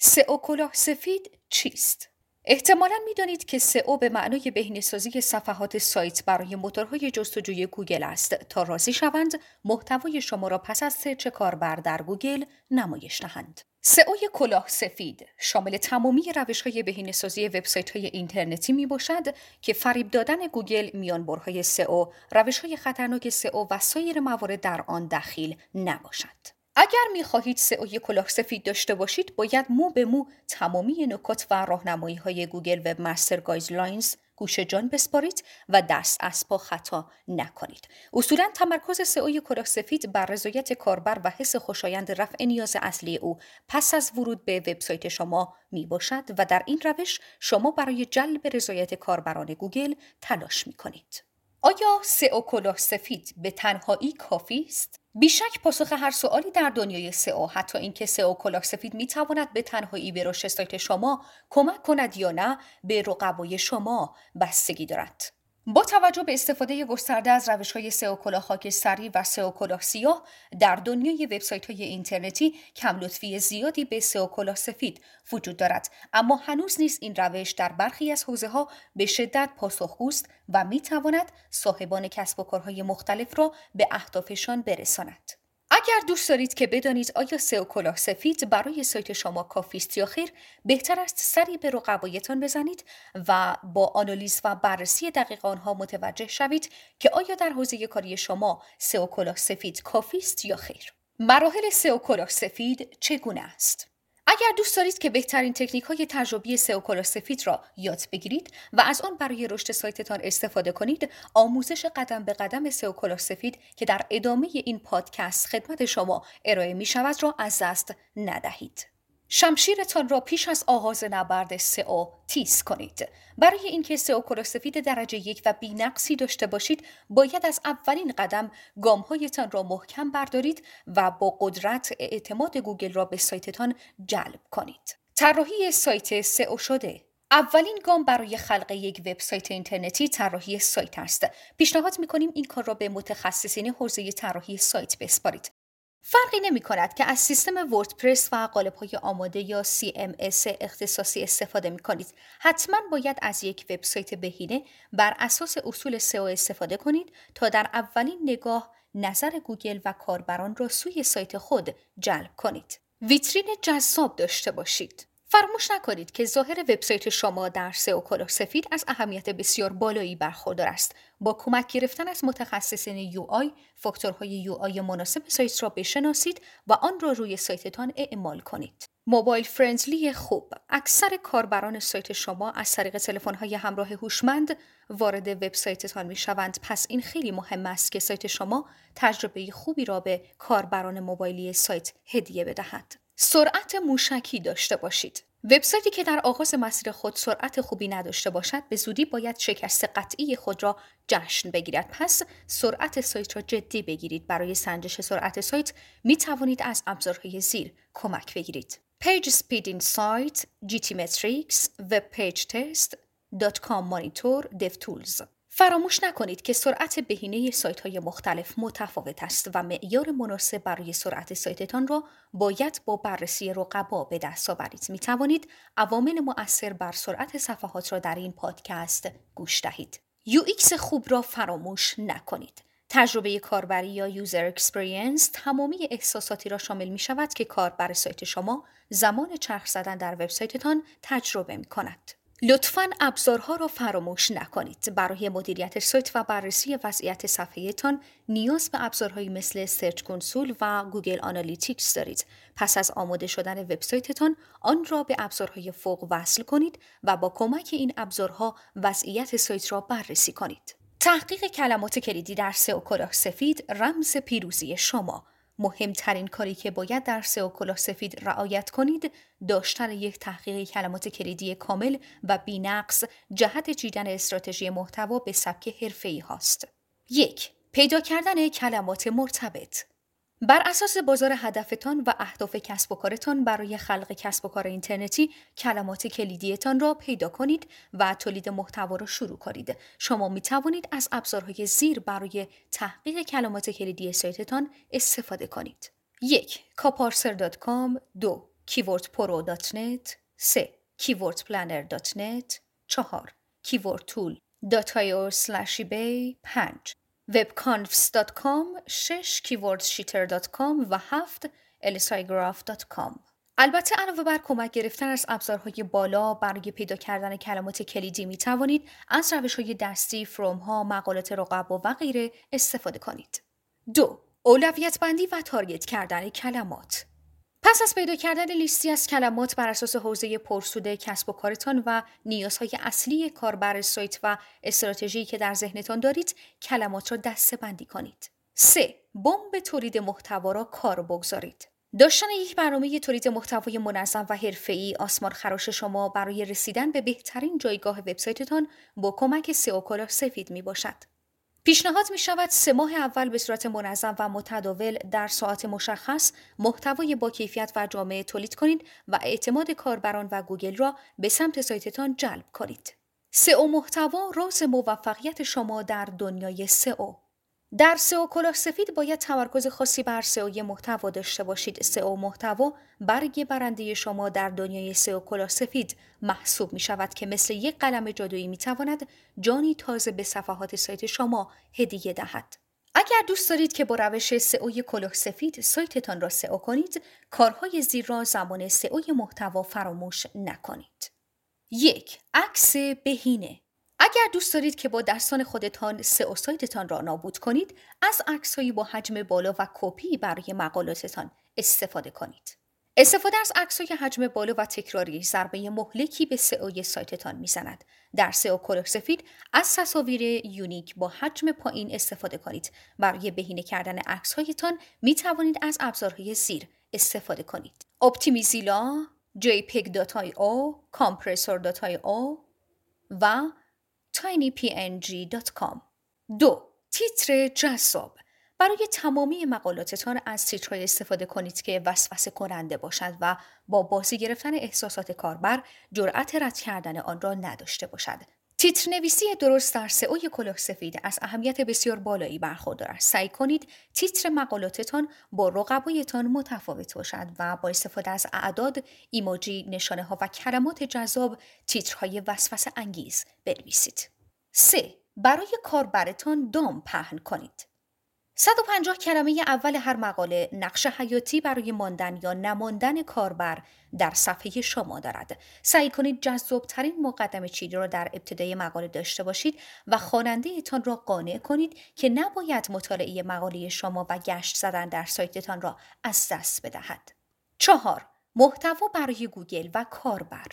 سئو کلاه سفید چیست؟ احتمالا می‌دانید که سئو به معنای بهینه‌سازی صفحات سایت برای موتورهای جستجوی گوگل است تا راضی شوند محتوای شما را پس از سرچ کاربر در گوگل نمایش دهند. سئوی کلاه سفید شامل تمامی روش های بهینه‌سازی وبسایت های اینترنتی می باشد که فریب دادن گوگل میانبرهای سئو، روش های خطرناک سئو و سایر موارد در آن دخیل نباشد. اگر می خواهید سئوی کلاه سفید داشته باشید باید مو به مو تمامی نکات و راهنمایی های گوگل webmaster guidelines گوش جان بسپارید و دست از پا خطا نکنید. اصولا تمرکز سئوی کلاه سفید بر رضایت کاربر و حس خوشایند رفع نیاز اصلی او پس از ورود به وبسایت شما می باشد و در این روش شما برای جلب رضایت کاربران گوگل تلاش می کنید. آیا سئو کلاه سفید به تنهایی کافی است؟ بیشک پاسخ هر سوالی در دنیای سئو حتی اینکه سئو کلاه سفید می تواند به تنهایی به رشد سایت شما کمک کند یا نه به رقبای شما بستگی دارد. با توجه به استفاده گسترده از روش های سئو کلاه خاکستری و سئو کلاه سیاه در دنیای وبسایت های اینترنتی کم لطفی زیادی به سئو کلاه سفید وجود دارد اما هنوز نیز این روش در برخی از حوزه ها به شدت پاسخگوست و می تواند صاحبان کسب و کارهای مختلف را به اهدافشان برساند. اگر دوست دارید که بدانید آیا سئو کلاه سفید برای سایت شما کافی است یا خیر بهتر است سری به رقبایتان بزنید و با آنالیز و بررسی دقیق آنها متوجه شوید که آیا در حوزه کاری شما سئو کلاه سفید کافی است یا خیر. مراحل سئو کلاه سفید چگونه است؟ اگر دوست دارید که بهترین تکنیک های تجربی سئو سفید را یاد بگیرید و از آن برای رشد سایتتان استفاده کنید آموزش قدم به قدم سئو سفید که در ادامه این پادکست خدمت شما ارائه می شود را از دست ندهید. شمشیرتان را پیش از آغاز نبرد سئو تیز کنید. برای اینکه سئو سفید درجه یک و بینقصی داشته باشید، باید از اولین قدم گامهایتان را محکم بردارید و با قدرت اعتماد گوگل را به سایتتان جلب کنید. طراحی سایت سئو شده اولین گام برای خلق یک وبسایت اینترنتی طراحی سایت است. پیشنهاد می‌کنیم این کار را به متخصصین حوزه طراحی سایت بسپارید. فرقی نمی کند که از سیستم وردپرس و قالب های آماده یا CMS اختصاصی استفاده می کنید. حتما باید از یک وبسایت بهینه بر اساس اصول SEO استفاده کنید تا در اولین نگاه نظر گوگل و کاربران را سوی سایت خود جلب کنید. ویترین جذاب داشته باشید. فراموش نکنید که ظاهر وبسایت شما در سئو کلاه سفید از اهمیت بسیار بالایی برخوردار است. با کمک گرفتن از متخصصین UI، فاکتورهای UI مناسب سایت را بشناسید و آن را روی سایتتان اعمال کنید. mobile friendly خوب اکثر کاربران سایت شما از طریق تلفن‌های همراه هوشمند وارد وبسایتتان می‌شوند پس این خیلی مهم است که سایت شما تجربه خوبی را به کاربران موبایلی سایت هدیه بدهد سرعت موشکی داشته باشید. وبسایتی که در آغاز مسیر خود سرعت خوبی نداشته باشد به زودی باید شکست قطعی خود را جشن بگیرد. پس سرعت سایت را جدی بگیرید. برای سنجش سرعت سایت می توانید از ابزارهای زیر کمک بگیرید. Page Speed Insight, GT Metrics, Web Page Test, .com Monitor, DevTools فراموش نکنید که سرعت بهینه سایت های مختلف متفاوت است و معیار مناسب برای سرعت سایتتان را باید با بررسی رقبا به دست آورید. می توانید عوامل مؤثر بر سرعت صفحات را در این پادکست گوش دهید. UX خوب را فراموش نکنید. تجربه کاربری یا user experience تمامی احساساتی را شامل می شود که کاربر سایت شما زمان چرخ زدن در وبسایتتان تجربه می کند. لطفا ابزارها را فراموش نکنید. برای مدیریت سایت و بررسی وضعیت صفحهتان نیاز به ابزارهایی مثل Search Console و Google Analytics دارید. پس از آماده شدن وبسایتتان آن را به ابزارهای فوق وصل کنید و با کمک این ابزارها وضعیت سایت را بررسی کنید. تحقیق کلمات کلیدی در سئو سفید رمز پیروزی شما مهمترین کاری که باید در سئو کلاه سفید رعایت کنید داشتن یک تحقیق کلمات کلیدی کامل و بینقص جهت چیدن استراتژی محتوا به سبک حرفه‌ای هاست. یک پیدا کردن کلمات مرتبط بر اساس بازار هدفتان و اهداف کسب و کارتان برای خلق کسب و کار اینترنتی کلمات کلیدیتان را پیدا کنید و تولید محتوا را شروع کنید. شما می توانید از ابزارهای زیر برای تحقیق کلمات کلیدی سایتتان استفاده کنید. یک کاپارسر.com دو keywordpro.net 3. keywordplanner.net 4. keywordtool.io ebay 5. webconfs.com 6. keywordsheeter.com و 7. elsigraph.com البته علاوه بر کمک گرفتن از ابزارهای بالا برای پیدا کردن کلمات کلیدی می توانید از روش های دستی، فروم ها، مقالات رقبا و غیره استفاده کنید. دو اولویت بندی و تارگت کردن کلمات پس از پیدا کردن لیستی از کلمات بر اساس حوزه پرسود کسب و کارتان و نیازهای اصلی کاربر سایت و استراتژی که در ذهنتان دارید کلمات را دسته بندی کنید. 3. بمب تولید محتوا را کار بگذارید. داشتن یک برنامه تولید محتوای منظم و حرفه‌ای آسمان خراش شما برای رسیدن به بهترین جایگاه وبسایتتان با کمک سئو سفید می باشد. پیشنهاد می شود سه ماه اول به صورت منظم و متداول در ساعت مشخص محتوای با کیفیت و جامعه تولید کنید و اعتماد کاربران و گوگل را به سمت سایتتان جلب کنید. سئو محتوا راز موفقیت شما در دنیای سئو در سئو کلاه سفید باید تمرکز خاصی بر سئو محتوا داشته باشید. سئو محتوا برگ برنده شما در دنیای سئو کلاه سفید محسوب می شود که مثل یک قلم جادویی می تواند جانی تازه به صفحات سایت شما هدیه دهد. اگر دوست دارید که با روش سئو کلاه سفید سایتتان را سئو کنید، کارهای زیر را زمان سئو محتوا فراموش نکنید. یک عکس بهینه اگر دوست دارید که با دستان خودتان سئو سایتتان را نابود کنید از عکسهایی با حجم بالا و کپی برای مقالاتتان استفاده کنید. استفاده از عکسهای حجم بالا و تکراری ضربه مهلکی به سئو سایتتان می‌زند. در سئو کلاه سفید از تصاویر unique با حجم پایین استفاده کنید. برای بهینه کردن عکسهایتان می توانید از ابزارهای زیر استفاده کنید. Optimizilla jpeg.io compressor.io و tinypng.com دو تیتر جذاب. برای تمامی مقالاتتان از تیترهای استفاده کنید که وسوسه کننده باشد و با بازی گرفتن احساسات کاربر جرأت رد کردن آن را نداشته باشد. تیتر نویسی درست در سئوی کلاه سفید از اهمیت بسیار بالایی برخوردار است. سعی کنید تیتر مقالاتتان با رقبایتان متفاوت باشد و با استفاده از اعداد، ایموجی، نشانه ها و کلمات جذاب تیترهای وسوسه انگیز بنویسید. 3. برای کاربرتان دام پهن کنید. 150 کلمه اول هر مقاله نقش حیاتی برای ماندن یا نماندن کاربر در صفحه شما دارد. سعی کنید جذابترین مقدمه چیدی را در ابتدای مقاله داشته باشید و خواننده ایتان را قانع کنید که نباید مطالعه مقاله شما و گشت زدن در سایتتان را از دست بدهد. چهار محتوا برای گوگل و کاربر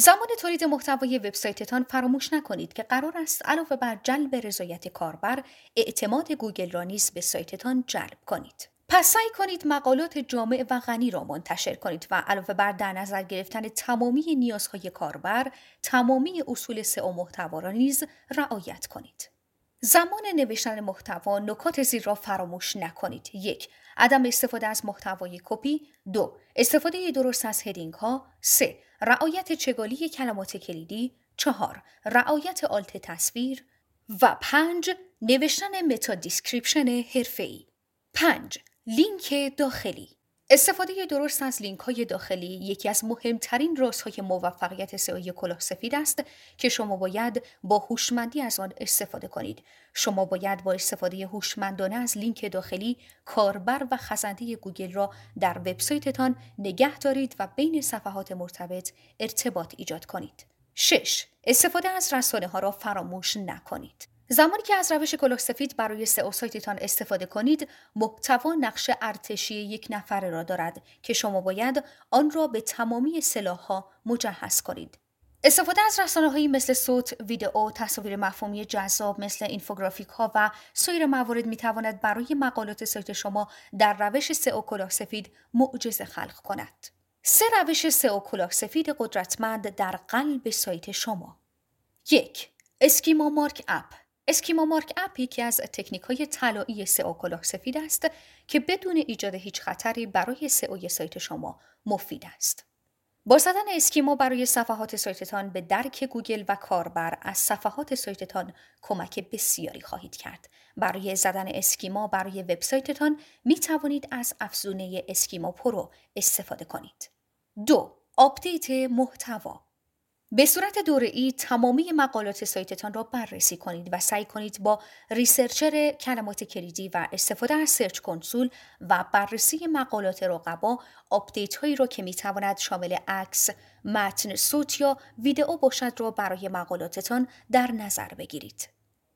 زمان تولید محتوای وبسایتتان فراموش نکنید که قرار است علاوه بر جلب رضایت کاربر اعتماد گوگل را نیز به سایتتان جلب کنید. پس سعی کنید مقالات جامع و غنی را منتشر کنید و علاوه بر در نظر گرفتن تمامی نیازهای کاربر تمامی اصول سئو محتوا را نیز رعایت کنید. زمان نوشتن محتوا نکات زیر را فراموش نکنید. یک عدم استفاده از محتوای کپی. دو استفاده درست از heading ها سه رعایت چگالی کلمات کلیدی چهار رعایت alt تصویر و پنج نوشتن meta description حرفه‌ای. پنج لینک داخلی. استفاده درست از لینک های داخلی یکی از مهمترین رازهای موفقیت سئو کلاه سفید است که شما باید با هوشمندی از آن استفاده کنید. شما باید با استفاده هوشمندانه از لینک داخلی کاربر و خزنده گوگل را در وبسایتتان نگه دارید و بین صفحات مرتبط ارتباط ایجاد کنید. 6. استفاده از رسانه ها را فراموش نکنید. زمانی که از روش کلاه سفید برای سئو سایتتان استفاده کنید محتوا نقش ارتشی یک نفره را دارد که شما باید آن را به تمامی سلاحها مجهز کنید استفاده از رسانه هایی مثل صوت، ویدئو، تصاویر مفهومی جذاب مثل اینفوگرافیک ها و سایر موارد می تواند برای مقالات سایت شما در روش سئو کلاه سفید معجزه خلق کند. سه روش سئو کلاه سفید قدرتمند در قلب سایت شما. یک اسکیما مارک اپ اسکیما مارک اپ یکی از تکنیک های طلایی سئو کلاه سفید است که بدون ایجاد هیچ خطری برای سئو سایت شما مفید است. با زدن schema برای صفحات سایتتان به درک گوگل و کاربر از صفحات سایتتان کمک بسیاری خواهید کرد. برای زدن schema برای وبسایتتان می توانید از افزونه Schema Pro استفاده کنید. دو update محتوا به صورت دوره ای تمامی مقالات سایتتان را بررسی کنید و سعی کنید با research کلمات کلیدی و استفاده از Search Console و بررسی مقالات رقبا update هایی را که می تواند شامل عکس، متن، صوت یا ویدئو باشد را برای مقالاتتان در نظر بگیرید.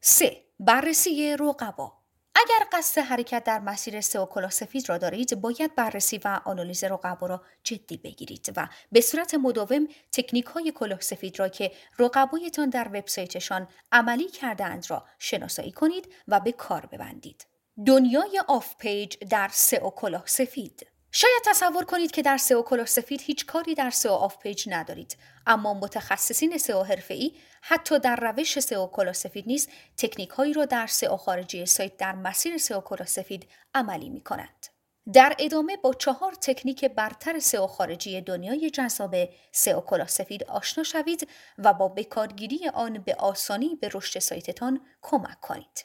3. بررسی رقبا اگر قصد حرکت در مسیر سئو سفید را دارید باید بررسی و آنالیز رقبا را جدی بگیرید و به صورت مداوم تکنیک های کلاه را که رقبایتان در وبسایتشان عملی کردهاند را شناسایی کنید و به کار ببندید. دنیای off page در سئو کلاه سفید شاید تصور کنید که در سئو کلاه هیچ کاری در سئو off page ندارید اما متخصصین سئو حرفه‌ای حتی در روش سئو کلاه نیز تکنیک هایی را در سئو خارجی سایت در مسیر سئو کلاه سفید عملی می کنند. در ادامه با چهار تکنیک برتر سئو خارجی دنیای جذاب سئو کلاه آشنا شوید و با بکارگیری آن به آسانی به رشد سایتتان کمک کنید.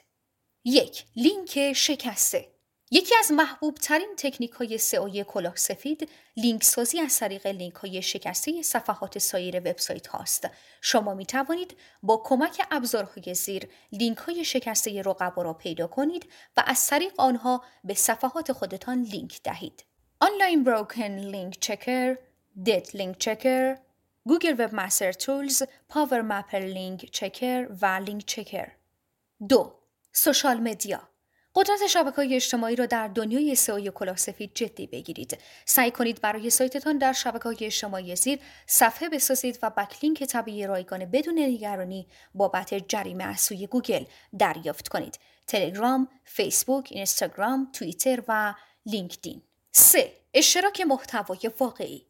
یک لینک شکسته یکی از محبوب ترین تکنیک های سئو کلاه سفید لینک سازی از طریق لینک های شکسته صفحات سایر وبسایت هاست. شما می توانید با کمک ابزارهای زیر لینک های شکسته رقبا را پیدا کنید و از طریق آنها به صفحات خودتان لینک دهید. Online Broken Link Checker، Dead Link Checker، Google Webmaster Tools، PowerMapper Link Checker و Link Checker. دو social media قدرت شبکه اجتماعی را در دنیای سئو کلاه سفید جدی بگیرید. سعی کنید برای سایتتان در شبکه اجتماعی زیر صفحه بسازید و backlink طبیعی رایگان بدون نگرانی بابت جریمه از سوی گوگل دریافت کنید. تلگرام، فیسبوک، اینستاگرام، توییتر و لینکدین. 3. اشتراک محتوای واقعی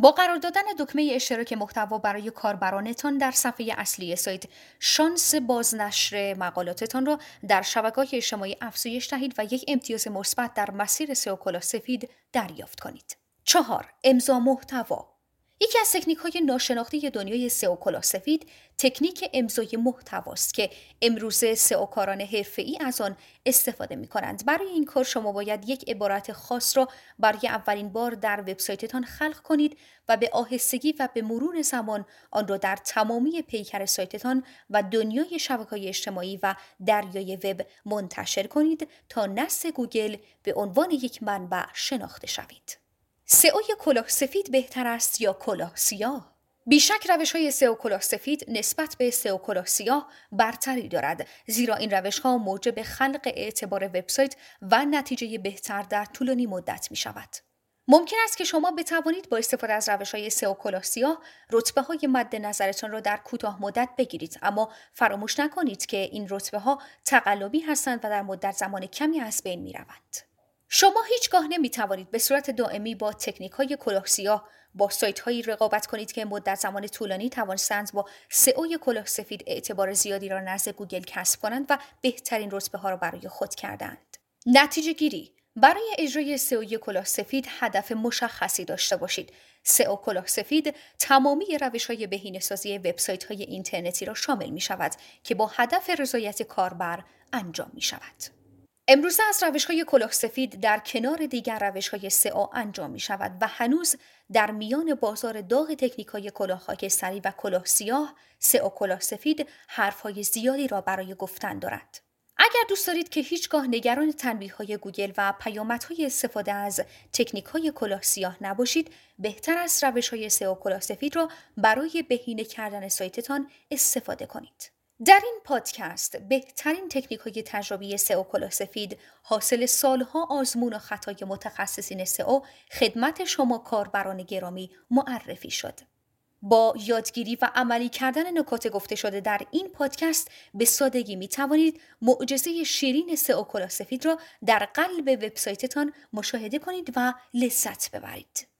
با قرار دادن دکمه اشتراک محتوا برای کاربرانتان در صفحه اصلی سایت شانس بازنشر مقالاتتان را در شبکه‌های اجتماعی افزایش دهید و یک امتیاز مثبت در مسیر سئو سفید دریافت کنید. چهار امضا محتوا یکی از تکنیک های ناشناخته دنیای سئو کلاه سفید تکنیک امضای محتواست که امروزه سئو کاران حرفه‌ای از آن استفاده می کنند. برای این کار شما باید یک عبارت خاص را برای اولین بار در وبسایتتان خلق کنید و به آهستگی و به مرور زمان آن را در تمامی پیکر سایتتان و دنیای شبکه‌های اجتماعی و دریای وب منتشر کنید تا نسل گوگل به عنوان یک منبع شناخته شوید. سئو کلاه سفید بهتر است یا کلاه سیاه؟ بیشک روش های سئو کلاه سفید نسبت به سئو کلاه سیاه برتری دارد زیرا این روش ها موجب خلق اعتبار وبسایت و نتیجه بهتر در طولانی مدت می شود. ممکن است که شما بتوانید با استفاده از روش های سئو کلاه سیاه رتبه های مد نظرتان را در کوتاه مدت بگیرید اما فراموش نکنید که این رتبه ها تقلبی هستند و در مدت زمان کمی از بین می روند. شما هیچگاه نمی توانید به صورت دائمی با تکنیک های کلاه با سایت هایی رقابت کنید که مدت زمان طولانی توانستند با سئو کلاه سفید اعتبار زیادی را نزد گوگل کسب کنند و بهترین رتبه ها را برای خود کردند. نتیجه گیری برای اجرای سئو کلاه سفید هدف مشخصی داشته باشید. سئو کلاه سفید تمامی روش های بهینه وبسایت های اینترنتی را شامل می شود که با هدف رضایت کاربر انجام می شود. امروزه از روش های کلاه سفید در کنار دیگر روش های سئو انجام می شود و هنوز در میان بازار داغ تکنیک های کلاه خاکستری و کلاه سیاه سئو کلاه سفید حرف های زیادی را برای گفتن دارد. اگر دوست دارید که هیچگاه نگران تنبیه های گوگل و های استفاده از تکنیک های کلاه سیاه نباشید بهتر از روش های سئو کلاه سفید را برای بهینه کردن سایتتان استفاده کنید. در این پادکست بهترین تکنیک های تجربی سئو سفید حاصل سالها آزمون و خطای متخصصین سئو خدمت شما کاربران گرامی معرفی شد. با یادگیری و عملی کردن نکات گفته شده در این پادکست به سادگی می توانید معجزه شیرین سئو سفید را در قلب وبسایتتان مشاهده کنید و لذت ببرید.